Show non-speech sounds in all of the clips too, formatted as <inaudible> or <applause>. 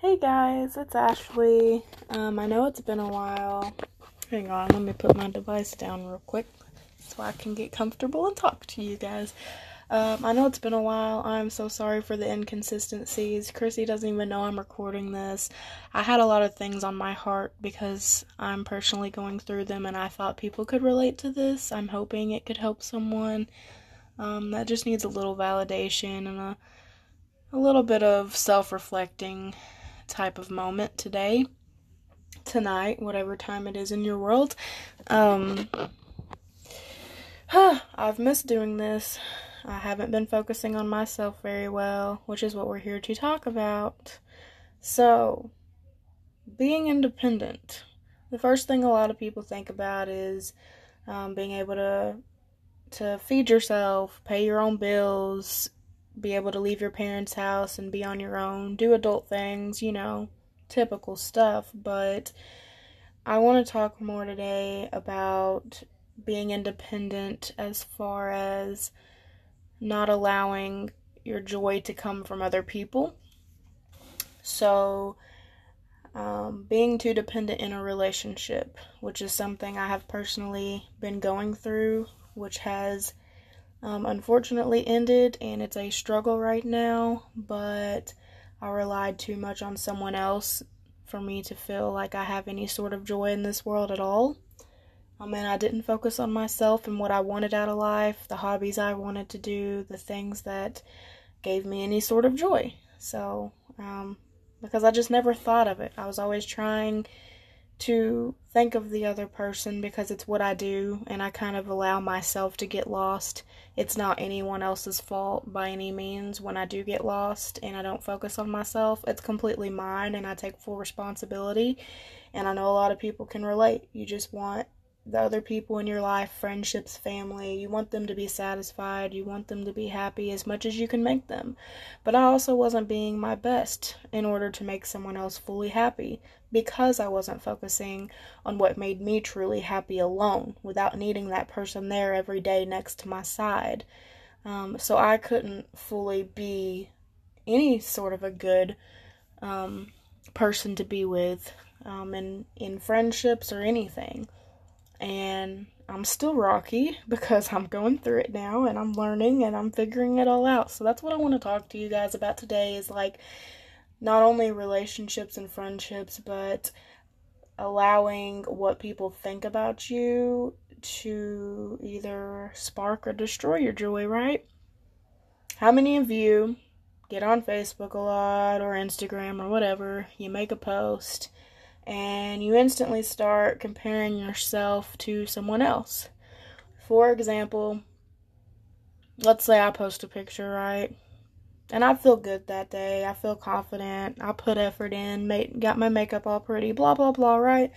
Hey guys, it's Ashley. Um, I know it's been a while. Hang on, let me put my device down real quick so I can get comfortable and talk to you guys. Um, I know it's been a while. I'm so sorry for the inconsistencies. Chrissy doesn't even know I'm recording this. I had a lot of things on my heart because I'm personally going through them and I thought people could relate to this. I'm hoping it could help someone um, that just needs a little validation and a, a little bit of self reflecting type of moment today, tonight, whatever time it is in your world. Um, huh, <sighs> I've missed doing this. I haven't been focusing on myself very well, which is what we're here to talk about. So, being independent. The first thing a lot of people think about is um, being able to to feed yourself, pay your own bills, be able to leave your parents' house and be on your own, do adult things, you know, typical stuff. But I want to talk more today about being independent as far as not allowing your joy to come from other people. So, um, being too dependent in a relationship, which is something I have personally been going through, which has um, unfortunately ended, and it's a struggle right now. But I relied too much on someone else for me to feel like I have any sort of joy in this world at all. I mean, I didn't focus on myself and what I wanted out of life, the hobbies I wanted to do, the things that gave me any sort of joy. So, um, because I just never thought of it. I was always trying to think of the other person because it's what I do and I kind of allow myself to get lost. It's not anyone else's fault by any means when I do get lost and I don't focus on myself. It's completely mine and I take full responsibility. And I know a lot of people can relate. You just want the other people in your life, friendships, family, you want them to be satisfied, you want them to be happy as much as you can make them. But I also wasn't being my best in order to make someone else fully happy because I wasn't focusing on what made me truly happy alone without needing that person there every day next to my side. Um, so I couldn't fully be any sort of a good um, person to be with um, in, in friendships or anything and I'm still rocky <laughs> because I'm going through it now and I'm learning and I'm figuring it all out. So that's what I want to talk to you guys about today is like not only relationships and friendships, but allowing what people think about you to either spark or destroy your joy, right? How many of you get on Facebook a lot or Instagram or whatever, you make a post and you instantly start comparing yourself to someone else. For example, let's say I post a picture, right? And I feel good that day. I feel confident. I put effort in, made, got my makeup all pretty, blah, blah, blah, right?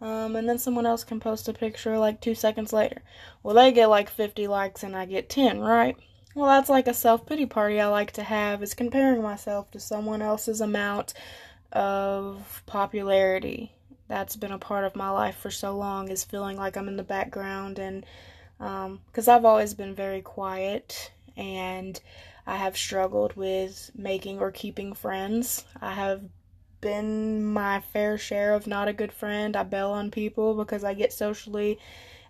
Um, and then someone else can post a picture like two seconds later. Well, they get like 50 likes and I get 10, right? Well, that's like a self pity party I like to have, is comparing myself to someone else's amount of popularity that's been a part of my life for so long is feeling like I'm in the background and because um, I've always been very quiet and I have struggled with making or keeping friends. I have been my fair share of not a good friend. I bail on people because I get socially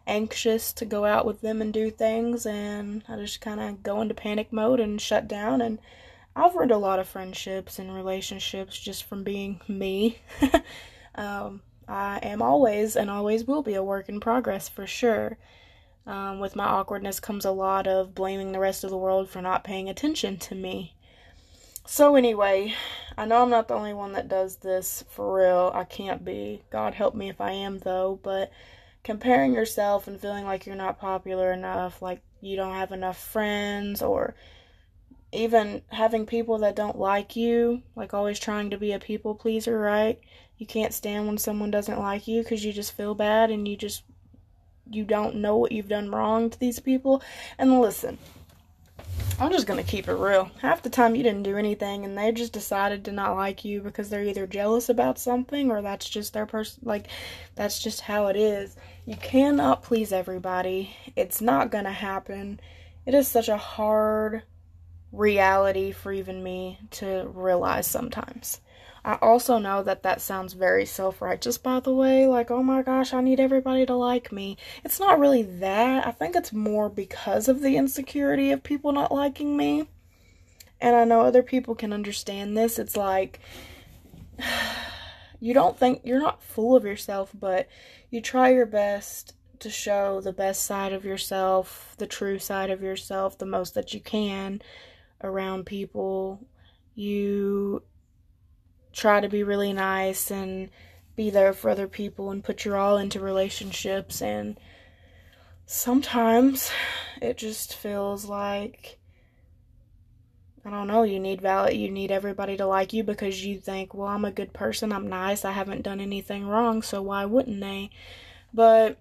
anxious to go out with them and do things and I just kind of go into panic mode and shut down and I've ruined a lot of friendships and relationships just from being me. <laughs> um, I am always and always will be a work in progress for sure. Um, with my awkwardness comes a lot of blaming the rest of the world for not paying attention to me. So, anyway, I know I'm not the only one that does this for real. I can't be. God help me if I am, though. But comparing yourself and feeling like you're not popular enough, like you don't have enough friends, or even having people that don't like you, like always trying to be a people pleaser, right? You can't stand when someone doesn't like you because you just feel bad and you just you don't know what you've done wrong to these people. And listen, I'm just gonna keep it real. Half the time you didn't do anything and they just decided to not like you because they're either jealous about something or that's just their person like that's just how it is. You cannot please everybody. It's not gonna happen. It is such a hard reality for even me to realize sometimes. I also know that that sounds very self righteous, by the way. Like, oh my gosh, I need everybody to like me. It's not really that. I think it's more because of the insecurity of people not liking me. And I know other people can understand this. It's like, <sighs> you don't think you're not full of yourself, but you try your best to show the best side of yourself, the true side of yourself, the most that you can around people. You try to be really nice and be there for other people and put your all into relationships and sometimes it just feels like I don't know, you need valid you need everybody to like you because you think, well, I'm a good person, I'm nice, I haven't done anything wrong, so why wouldn't they? But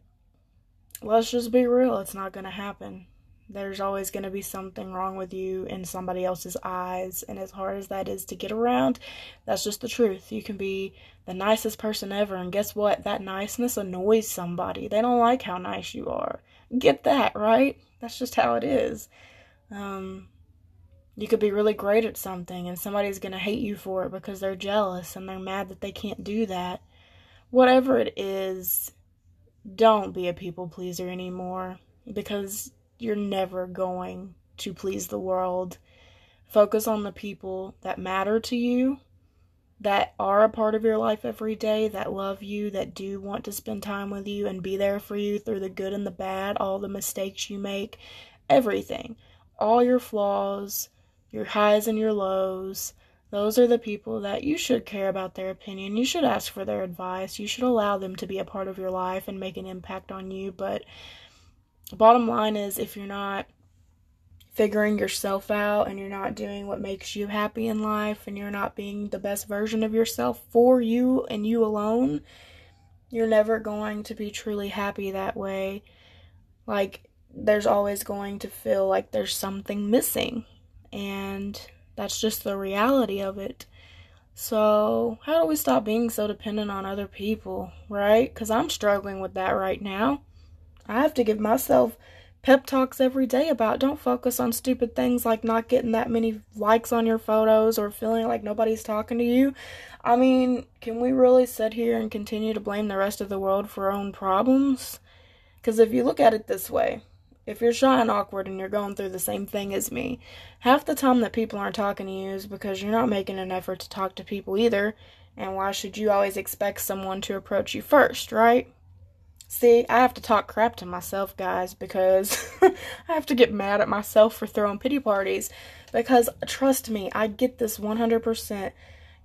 let's just be real, it's not going to happen. There's always going to be something wrong with you in somebody else's eyes. And as hard as that is to get around, that's just the truth. You can be the nicest person ever. And guess what? That niceness annoys somebody. They don't like how nice you are. Get that, right? That's just how it is. Um, you could be really great at something and somebody's going to hate you for it because they're jealous and they're mad that they can't do that. Whatever it is, don't be a people pleaser anymore because you're never going to please the world. Focus on the people that matter to you, that are a part of your life every day, that love you, that do want to spend time with you and be there for you through the good and the bad, all the mistakes you make, everything. All your flaws, your highs and your lows. Those are the people that you should care about their opinion. You should ask for their advice. You should allow them to be a part of your life and make an impact on you. But bottom line is if you're not figuring yourself out and you're not doing what makes you happy in life and you're not being the best version of yourself for you and you alone, you're never going to be truly happy that way. Like, there's always going to feel like there's something missing. And that's just the reality of it. So, how do we stop being so dependent on other people, right? Because I'm struggling with that right now. I have to give myself pep talks every day about don't focus on stupid things like not getting that many likes on your photos or feeling like nobody's talking to you. I mean, can we really sit here and continue to blame the rest of the world for our own problems? Because if you look at it this way, if you're shy and awkward and you're going through the same thing as me, half the time that people aren't talking to you is because you're not making an effort to talk to people either. And why should you always expect someone to approach you first, right? See, I have to talk crap to myself, guys, because <laughs> I have to get mad at myself for throwing pity parties. Because trust me, I get this 100%.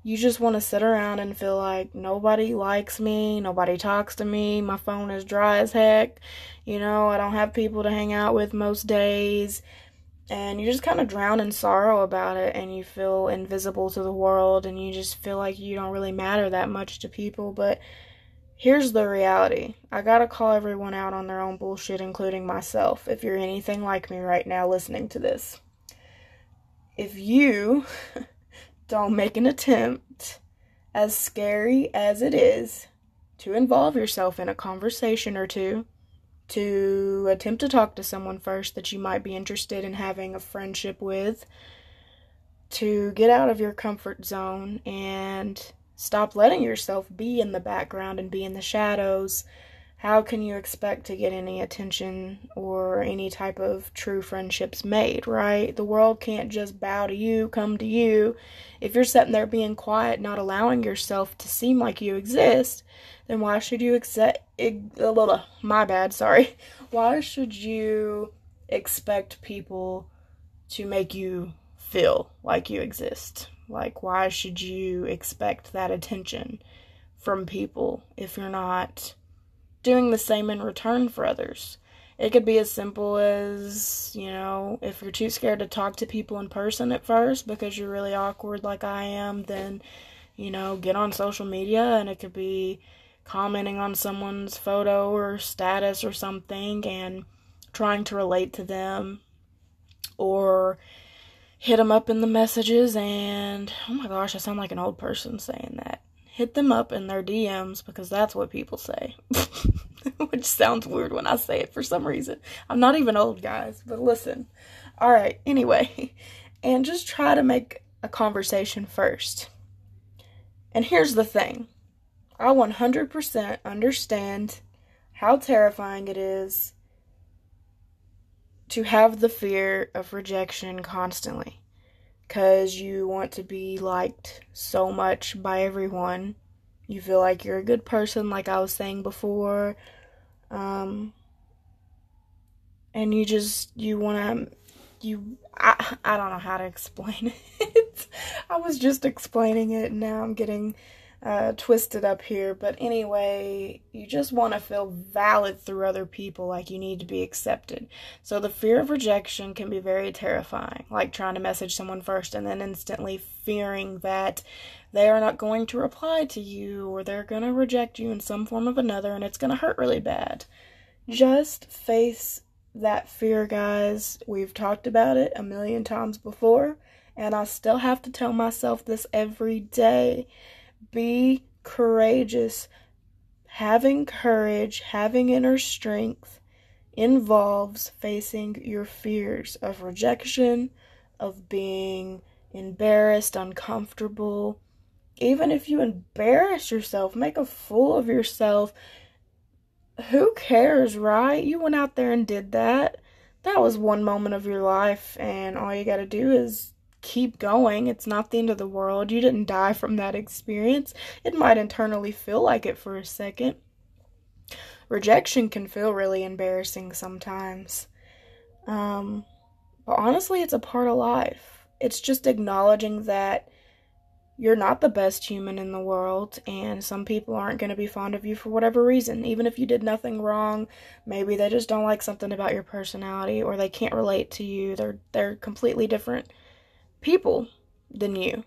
You just want to sit around and feel like nobody likes me, nobody talks to me, my phone is dry as heck, you know, I don't have people to hang out with most days. And you just kind of drown in sorrow about it, and you feel invisible to the world, and you just feel like you don't really matter that much to people. But Here's the reality. I gotta call everyone out on their own bullshit, including myself, if you're anything like me right now listening to this. If you <laughs> don't make an attempt, as scary as it is, to involve yourself in a conversation or two, to attempt to talk to someone first that you might be interested in having a friendship with, to get out of your comfort zone and Stop letting yourself be in the background and be in the shadows. How can you expect to get any attention or any type of true friendships made, right? The world can't just bow to you, come to you. If you're sitting there being quiet, not allowing yourself to seem like you exist, then why should you accept little my bad, sorry. <laughs> Why should you expect people to make you feel like you exist? Like, why should you expect that attention from people if you're not doing the same in return for others? It could be as simple as, you know, if you're too scared to talk to people in person at first because you're really awkward like I am, then, you know, get on social media and it could be commenting on someone's photo or status or something and trying to relate to them or hit them up in the messages and oh my gosh, I sound like an old person saying that. Hit them up in their DMs because that's what people say. <laughs> Which sounds weird when I say it for some reason. I'm not even old, guys, but listen. All right, anyway. <laughs> and just try to make a conversation first. And here's the thing I 100% understand how terrifying it is to have the fear of rejection constantly because you want to be liked so much by everyone. You feel like you're a good person, like I was saying before. Um, and you just, you want to, you, I, I don't know how to <laughs> explain it. I was just explaining it, and now I'm getting uh, twisted up here. But anyway, you just want to feel valid through other people, like you need to be accepted. So the fear of rejection can be very terrifying, like trying to message someone first and then instantly fearing that they are not going to reply to you or they're going to reject you in some form of another and it's going to hurt really bad. Just face that fear, guys. We've talked about it a million times before, and I still have to tell myself this every day be courageous. Having courage, having inner strength involves facing your fears of rejection, of being embarrassed, uncomfortable. Even if you embarrass yourself, make a fool of yourself, who cares, right? You went out there and did that. That was one moment of your life, and all you gotta do is keep going. It's not the end of the world. You didn't die from that experience. It might internally feel like it for a second. Rejection can feel really embarrassing sometimes. Um, but honestly, it's a part of life. It's just acknowledging that you're not the best human in the world, and some people aren't going to be fond of you for whatever reason. Even if you did nothing wrong, maybe they just don't like something about your personality, or they can't relate to you. They're they're completely different people than you.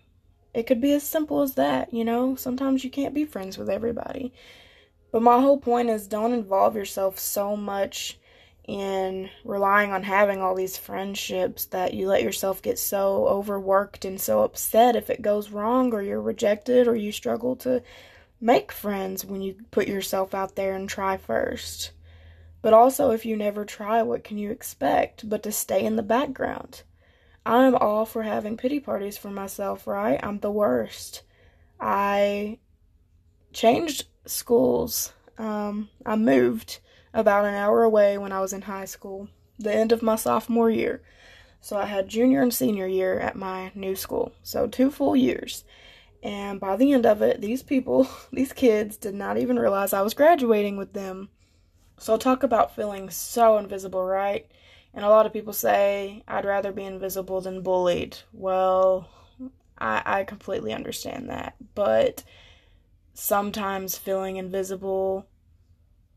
It could be as simple as that, you know? Sometimes you can't be friends with everybody. But my whole point is don't involve yourself so much in relying on having all these friendships that you let yourself get so overworked and so upset if it goes wrong or you're rejected or you struggle to make friends when you put yourself out there and try first. But also, if you never try, what can you expect but to stay in the background? I'm all for having pity parties for myself, right? I'm the worst. I changed schools. Um, I moved about an hour away when I was in high school, the end of my sophomore year. So I had junior and senior year at my new school. So two full years. And by the end of it, these people, <laughs> these kids, did not even realize I was graduating with them. So talk about feeling so invisible, right? And a lot of people say, I'd rather be invisible than bullied. Well, I, I completely understand that. But sometimes feeling invisible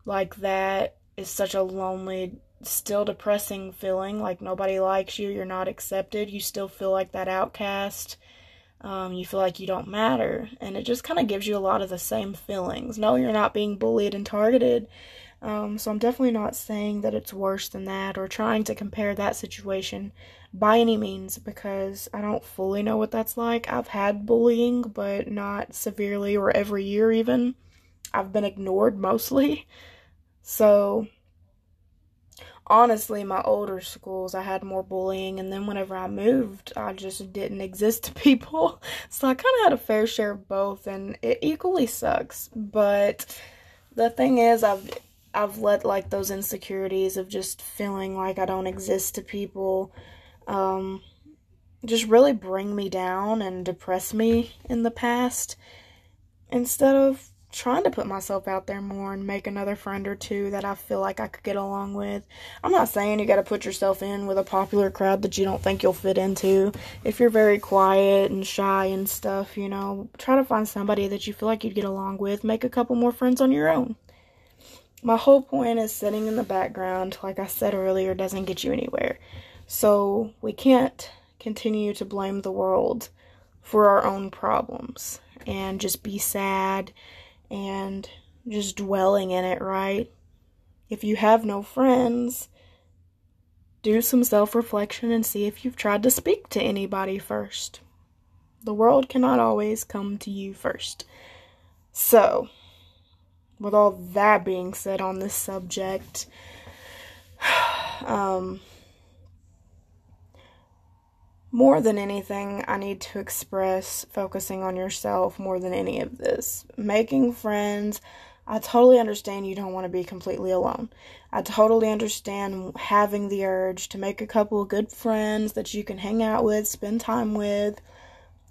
like that is such a lonely, still depressing feeling. Like nobody likes you, you're not accepted, you still feel like that outcast. Um, you feel like you don't matter. And it just kind of gives you a lot of the same feelings. No, you're not being bullied and targeted um, so I'm definitely not saying that it's worse than that or trying to compare that situation by any means because I don't fully know what that's like. I've had bullying, but not severely or every year even. I've been ignored mostly. So honestly, my older schools, I had more bullying, and then whenever I moved, I just didn't exist to <laughs> people. So I kind of had a fair share of both, and it equally sucks. But the thing is, I've I've let like those insecurities of just feeling like I don't exist to people um, just really bring me down and depress me in the past instead of trying to put myself out there more and make another friend or two that I feel like I could get along with. I'm not saying you got to put yourself in with a popular crowd that you don't think you'll fit into. If you're very quiet and shy and stuff, you know, try to find somebody that you feel like you'd get along with. Make a couple more friends on your own my whole point is sitting in the background, like I said earlier, doesn't get you anywhere. So we can't continue to blame the world for our own problems and just be sad and just dwelling in it, right? If you have no friends, do some self reflection and see if you've tried to speak to anybody first. The world cannot always come to you first. So, with all that being said on this subject, <sighs> um, more than anything, I need to express focusing on yourself more than any of this. Making friends, I totally understand you don't want to be completely alone. I totally understand having the urge to make a couple of good friends that you can hang out with, spend time with,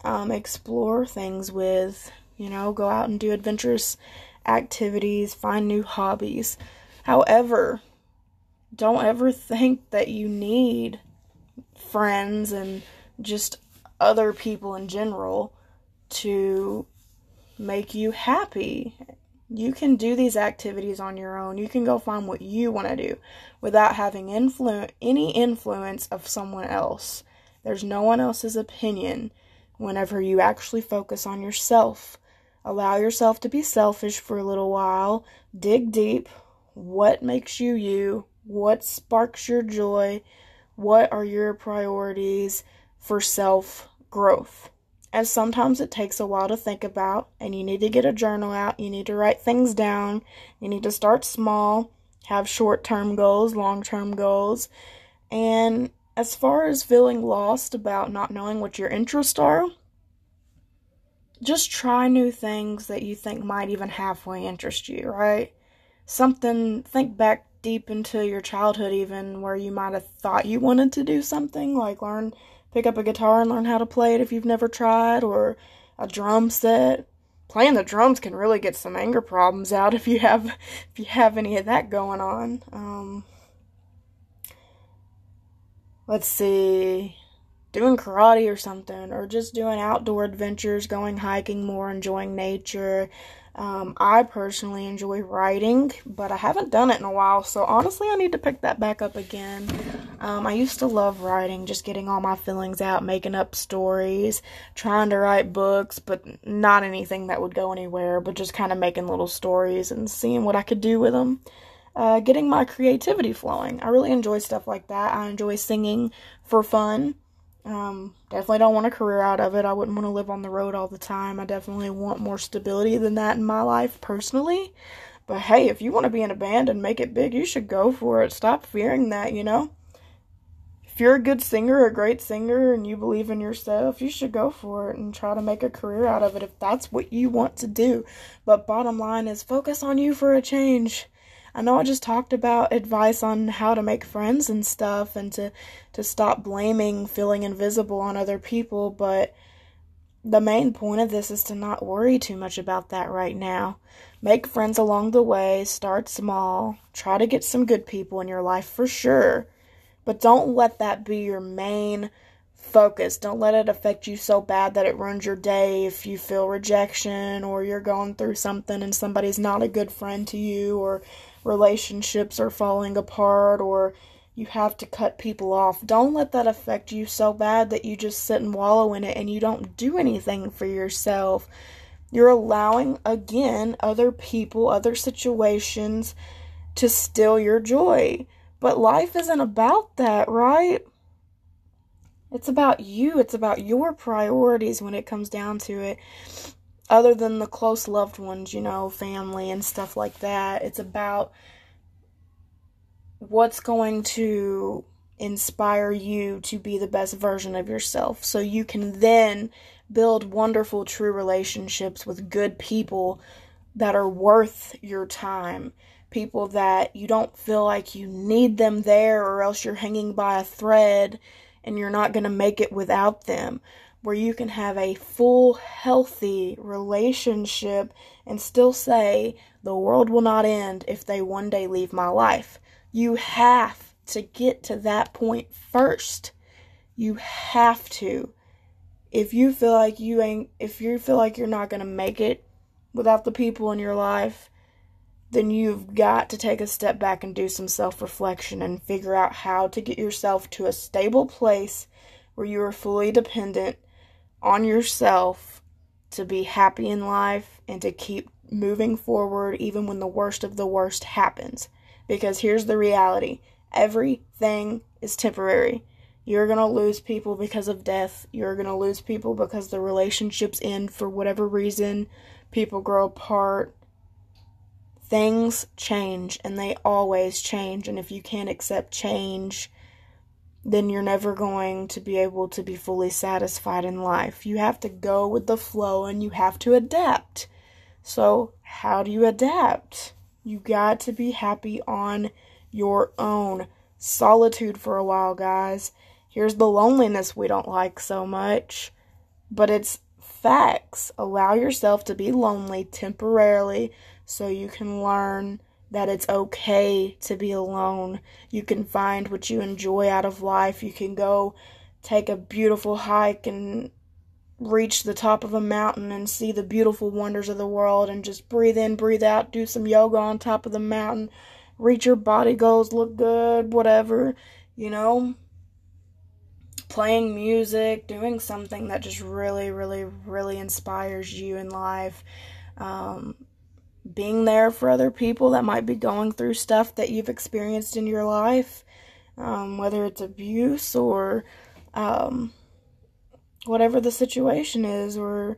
um, explore things with, you know, go out and do adventurous activities, find new hobbies. However, don't ever think that you need friends and just other people in general to make you happy. You can do these activities on your own. You can go find what you want to do without having influ- any influence of someone else. There's no one else's opinion whenever you actually focus on yourself. Allow yourself to be selfish for a little while. Dig deep. What makes you you? What sparks your joy? What are your priorities for self growth? As sometimes it takes a while to think about, and you need to get a journal out. You need to write things down. You need to start small, have short term goals, long term goals. And as far as feeling lost about not knowing what your interests are, just try new things that you think might even halfway interest you, right? Something, think back deep into your childhood even where you might have thought you wanted to do something like learn pick up a guitar and learn how to play it if you've never tried or a drum set. Playing the drums can really get some anger problems out <laughs> if you have if you have any of that going on. Um, let's see doing karate or something or just doing outdoor adventures going hiking more enjoying nature um, I personally enjoy writing, but I haven't done it in a while, so honestly, I need to pick that back up again. Um, I used to love writing, just getting all my feelings out, making up stories, trying to write books, but not anything that would go anywhere, but just kind of making little stories and seeing what I could do with them. Uh, getting my creativity flowing. I really enjoy stuff like that. I enjoy singing for fun. Um, definitely don't want a career out of it. I wouldn't want to live on the road all the time. I definitely want more stability than that in my life personally. But hey, if you want to be in a band and make it big, you should go for it. Stop fearing that, you know? If you're a good singer, a great singer, and you believe in yourself, you should go for it and try to make a career out of it if that's what you want to do. But bottom line is focus on you for a change. I know I just talked about advice on how to make friends and stuff and to to stop blaming feeling invisible on other people, but the main point of this is to not worry too much about that right now. Make friends along the way, start small, try to get some good people in your life for sure, but don't let that be your main focus. Don't let it affect you so bad that it ruins your day if you feel rejection or you're going through something and somebody's not a good friend to you or relationships are falling apart or you have to cut people off. Don't let that affect you so bad that you just sit and wallow in it and you don't do anything for yourself. You're allowing, again, other people, other situations to steal your joy. But life isn't about that, right? It's about you. It's about your priorities when it comes down to it other than the close loved ones, you know, family and stuff like that. It's about what's going to inspire you to be the best version of yourself so you can then build wonderful true relationships with good people that are worth your time people that you don't feel like you need them there or else you're hanging by a thread and you're not going to make it without them where you can have a full, healthy relationship and still say, the world will not end if they one day leave my life. You have to get to that point first. You have to. If you feel like you ain't, if you feel like you're not going to make it without the people in your life, then you've got to take a step back and do some self reflection and figure out how to get yourself to a stable place where you are fully dependent on yourself to be happy in life and to keep moving forward even when the worst of the worst happens. Because here's the reality everything is temporary. You're going to lose people because of death. You're going to lose people because the relationships end for whatever reason. People grow apart. Things change and they always change. And if you can't accept change, then you're never going to be able to be fully satisfied in life. You have to go with the flow and you have to adapt. So, how do you adapt? You got to be happy on your own. Solitude for a while, guys. Here's the loneliness we don't like so much, but it's facts. Allow yourself to be lonely temporarily so you can learn that it's okay to be alone. You can find what you enjoy out of life. You can go take a beautiful hike and reach the top of a mountain and see the beautiful wonders of the world and just breathe in, breathe out, do some yoga on top of the mountain, reach your body goals, look good, whatever, you know. Playing music, doing something that just really, really, really inspires you in life. Um, being there for other people that might be going through stuff that you've experienced in your life, um, whether it's abuse or um, whatever the situation is, or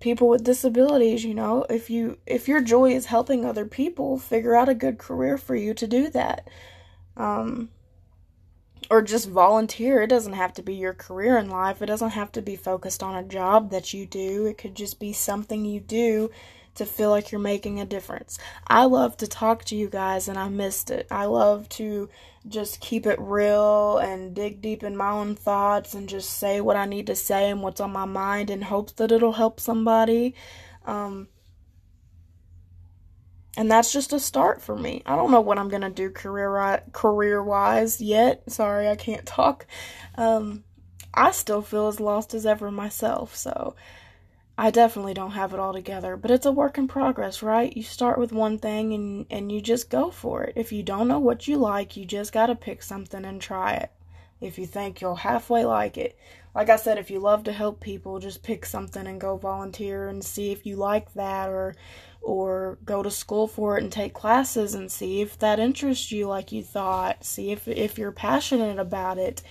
people with disabilities. You know, if you if your joy is helping other people, figure out a good career for you to do that. Um, or just volunteer. It doesn't have to be your career in life. It doesn't have to be focused on a job that you do. It could just be something you do to feel like you're making a difference. I love to talk to you guys and I missed it. I love to just keep it real and dig deep in my own thoughts and just say what I need to say and what's on my mind in hopes that it'll help somebody. Um, and that's just a start for me. I don't know what I'm gonna do career career wise yet. Sorry, I can't talk. Um, I still feel as lost as ever myself. So I definitely don't have it all together, but it's a work in progress, right? You start with one thing and and you just go for it. If you don't know what you like, you just got to pick something and try it. If you think you'll halfway like it. Like I said, if you love to help people, just pick something and go volunteer and see if you like that or or go to school for it and take classes and see if that interests you like you thought. See if if you're passionate about it.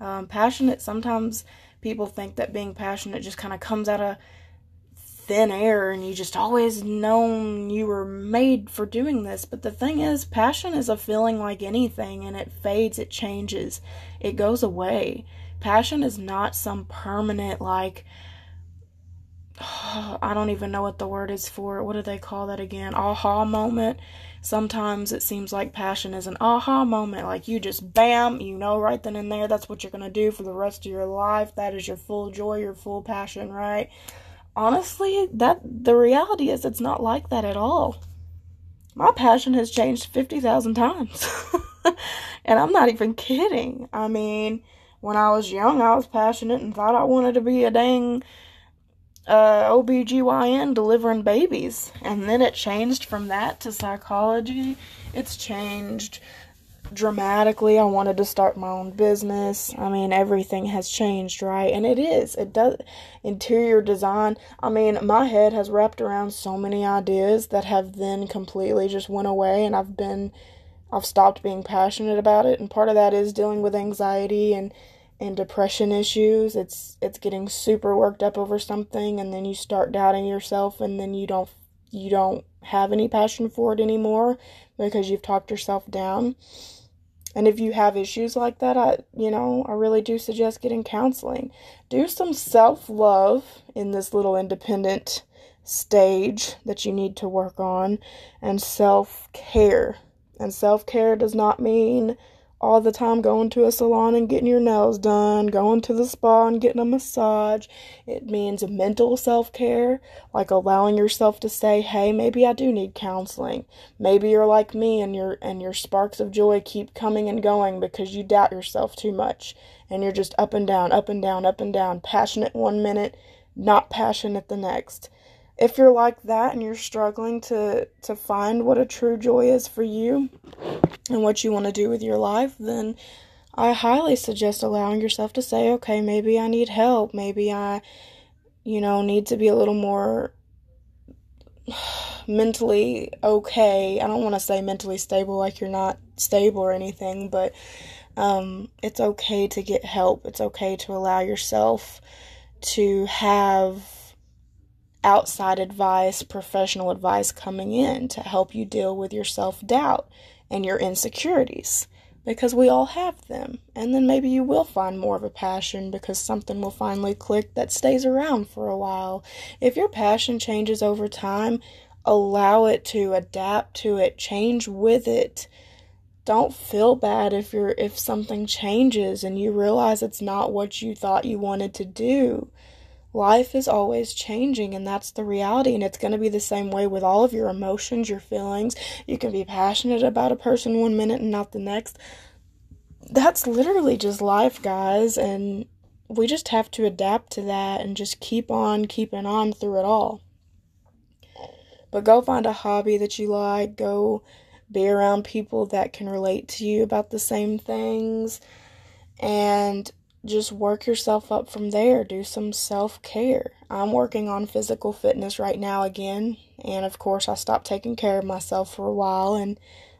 Um, passionate sometimes people think that being passionate just kind of comes out of thin air and you just always known you were made for doing this. But the thing is, passion is a feeling like anything and it fades, it changes, it goes away. Passion is not some permanent, like, <sighs> I don't even know what the word is for. What do they call that again? Aha moment. Sometimes it seems like passion is an aha moment. Like you just bam, you know right then and there that's what you're going to do for the rest of your life. That is your full joy, your full passion, right? Honestly, that the reality is it's not like that at all. My passion has changed 50,000 times. <laughs> and I'm not even kidding. I mean, when I was young, I was passionate and thought I wanted to be a dang uh, OBGYN delivering babies. And then it changed from that to psychology. It's changed dramatically. I wanted to start my own business. I mean, everything has changed, right? And it is. It does. Interior design. I mean, my head has wrapped around so many ideas that have then completely just went away, and I've been, I've stopped being passionate about it. And part of that is dealing with anxiety and and depression issues. It's it's getting super worked up over something, and then you start doubting yourself, and then you don't you don't have any passion for it anymore because you've talked yourself down. And if you have issues like that, I, you know, I really do suggest getting counseling. Do some self love in this little independent stage that you need to work on, and self care. And self care does not mean all the time going to a salon and getting your nails done, going to the spa and getting a massage. It means mental self care, like allowing yourself to say, "Hey, maybe I do need counseling." Maybe you're like me and your and your sparks of joy keep coming and going because you doubt yourself too much and you're just up and down, up and down, up and down, passionate one minute, not passionate the next if you're like that and you're struggling to to find what a true joy is for you and what you want to do with your life then i highly suggest allowing yourself to say okay maybe i need help. Maybe i you know need to be a little more <sighs> mentally okay. I don't want to say mentally stable like you're not stable or anything but um, it's okay to get help. It's okay to allow yourself to have outside advice, professional advice coming in to help you deal with your self doubt and your insecurities. because we all have them. And then maybe you will find more of a passion because something will finally click that stays around for a while. If your passion changes over time, allow it to adapt to it, change with it. Don't feel bad if you're if something changes and you realize it's not what you thought you wanted to do life is always changing and that's the reality and it's going to be the same way with all of your emotions your feelings. You can be passionate about a person one minute and not the next. That's literally just life guys and we just have to adapt to that and just keep on keeping on through it all. But go find a hobby that you like. Go be around people that can relate to you about the same things. And just work yourself up from there. Do some self care. I'm working on physical fitness right now again. And of course, I stopped taking care of myself for a while. And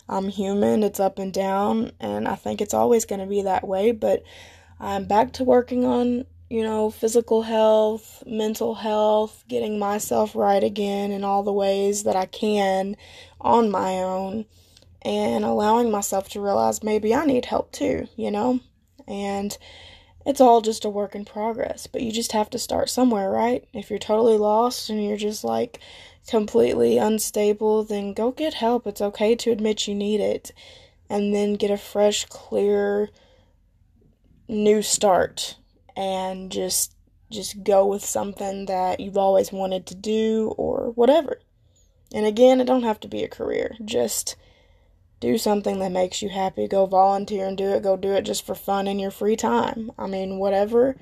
I'm human, it's up and down. And I think it's always going to be that way. But I'm back to working on, you know, physical health, mental health, getting myself right again in all the ways that I can on my own. And allowing myself to realize maybe I need help too, you know? And it's all just a work in progress, but you just have to start somewhere, right? If you're totally lost and you're just like completely unstable, then go get help. It's okay to admit you need it and then get a fresh, clear new start and just just go with something that you've always wanted to do or whatever. And again, it don't have to be a career. Just do something that makes you happy. Go volunteer and do it. Go do it just for fun in your free time. I mean, whatever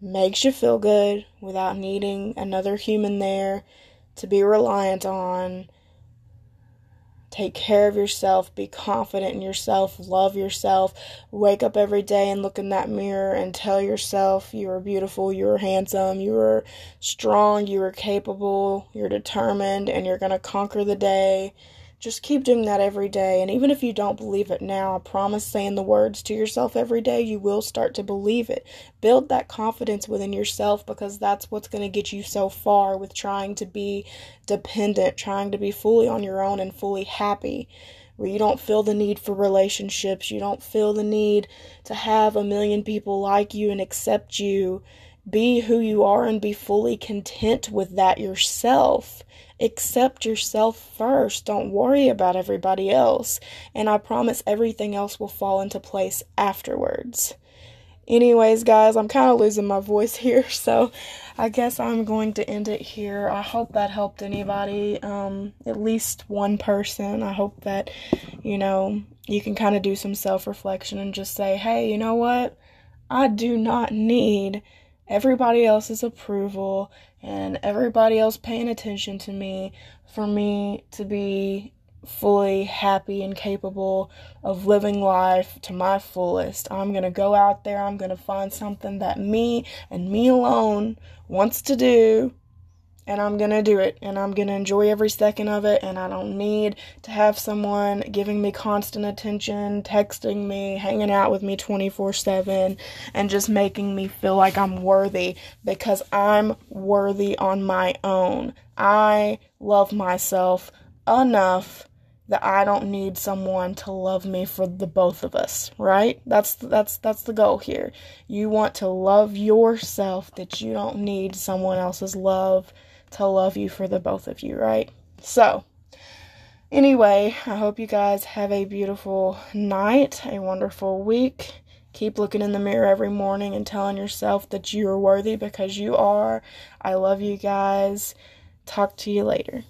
makes you feel good without needing another human there to be reliant on. Take care of yourself, be confident in yourself, love yourself. Wake up every day and look in that mirror and tell yourself you are beautiful, you are handsome, you are strong, you are capable, you're determined, and you're going to conquer the day just keep doing that every day. And even if you don't believe it now, I promise saying the words to yourself every day, you will start to believe it. Build that confidence within yourself because that's what's going to get you so far with trying to be dependent, trying to be fully on your own and fully happy. Where you don't feel the need for relationships, you don't feel the need to have a million people like you and accept you. Be who you are and be fully content with that yourself accept yourself first. Don't worry about everybody else. And I promise everything else will fall into place afterwards. Anyways, guys, I'm kind of losing my voice <laughs> here, so I guess I'm going to end it here. I hope that helped anybody, um, at least one person. I hope that, you know, you can kind of do some self reflection and just say, hey, you know what? I do not need everybody else's approval and everybody else paying attention to me for me to be fully happy and capable of living life to my fullest. I'm going to go out there, I'm going to find something that me and me alone wants to do and I'm to do it and I'm to enjoy every second of it and I don't need to have someone giving me constant attention, texting me, hanging out with me 24/7 and just making me feel like I'm worthy because I'm worthy on my own. I love myself enough that I don't need someone to love me for the both of us, right? That's that's that's the goal here. You want to love yourself that you don't need someone else's love to love you for the both of you, right? So, anyway, I hope you guys have a beautiful night, a wonderful week. Keep looking in the mirror every morning and telling yourself that you are worthy because you are. I love you guys. Talk to you later.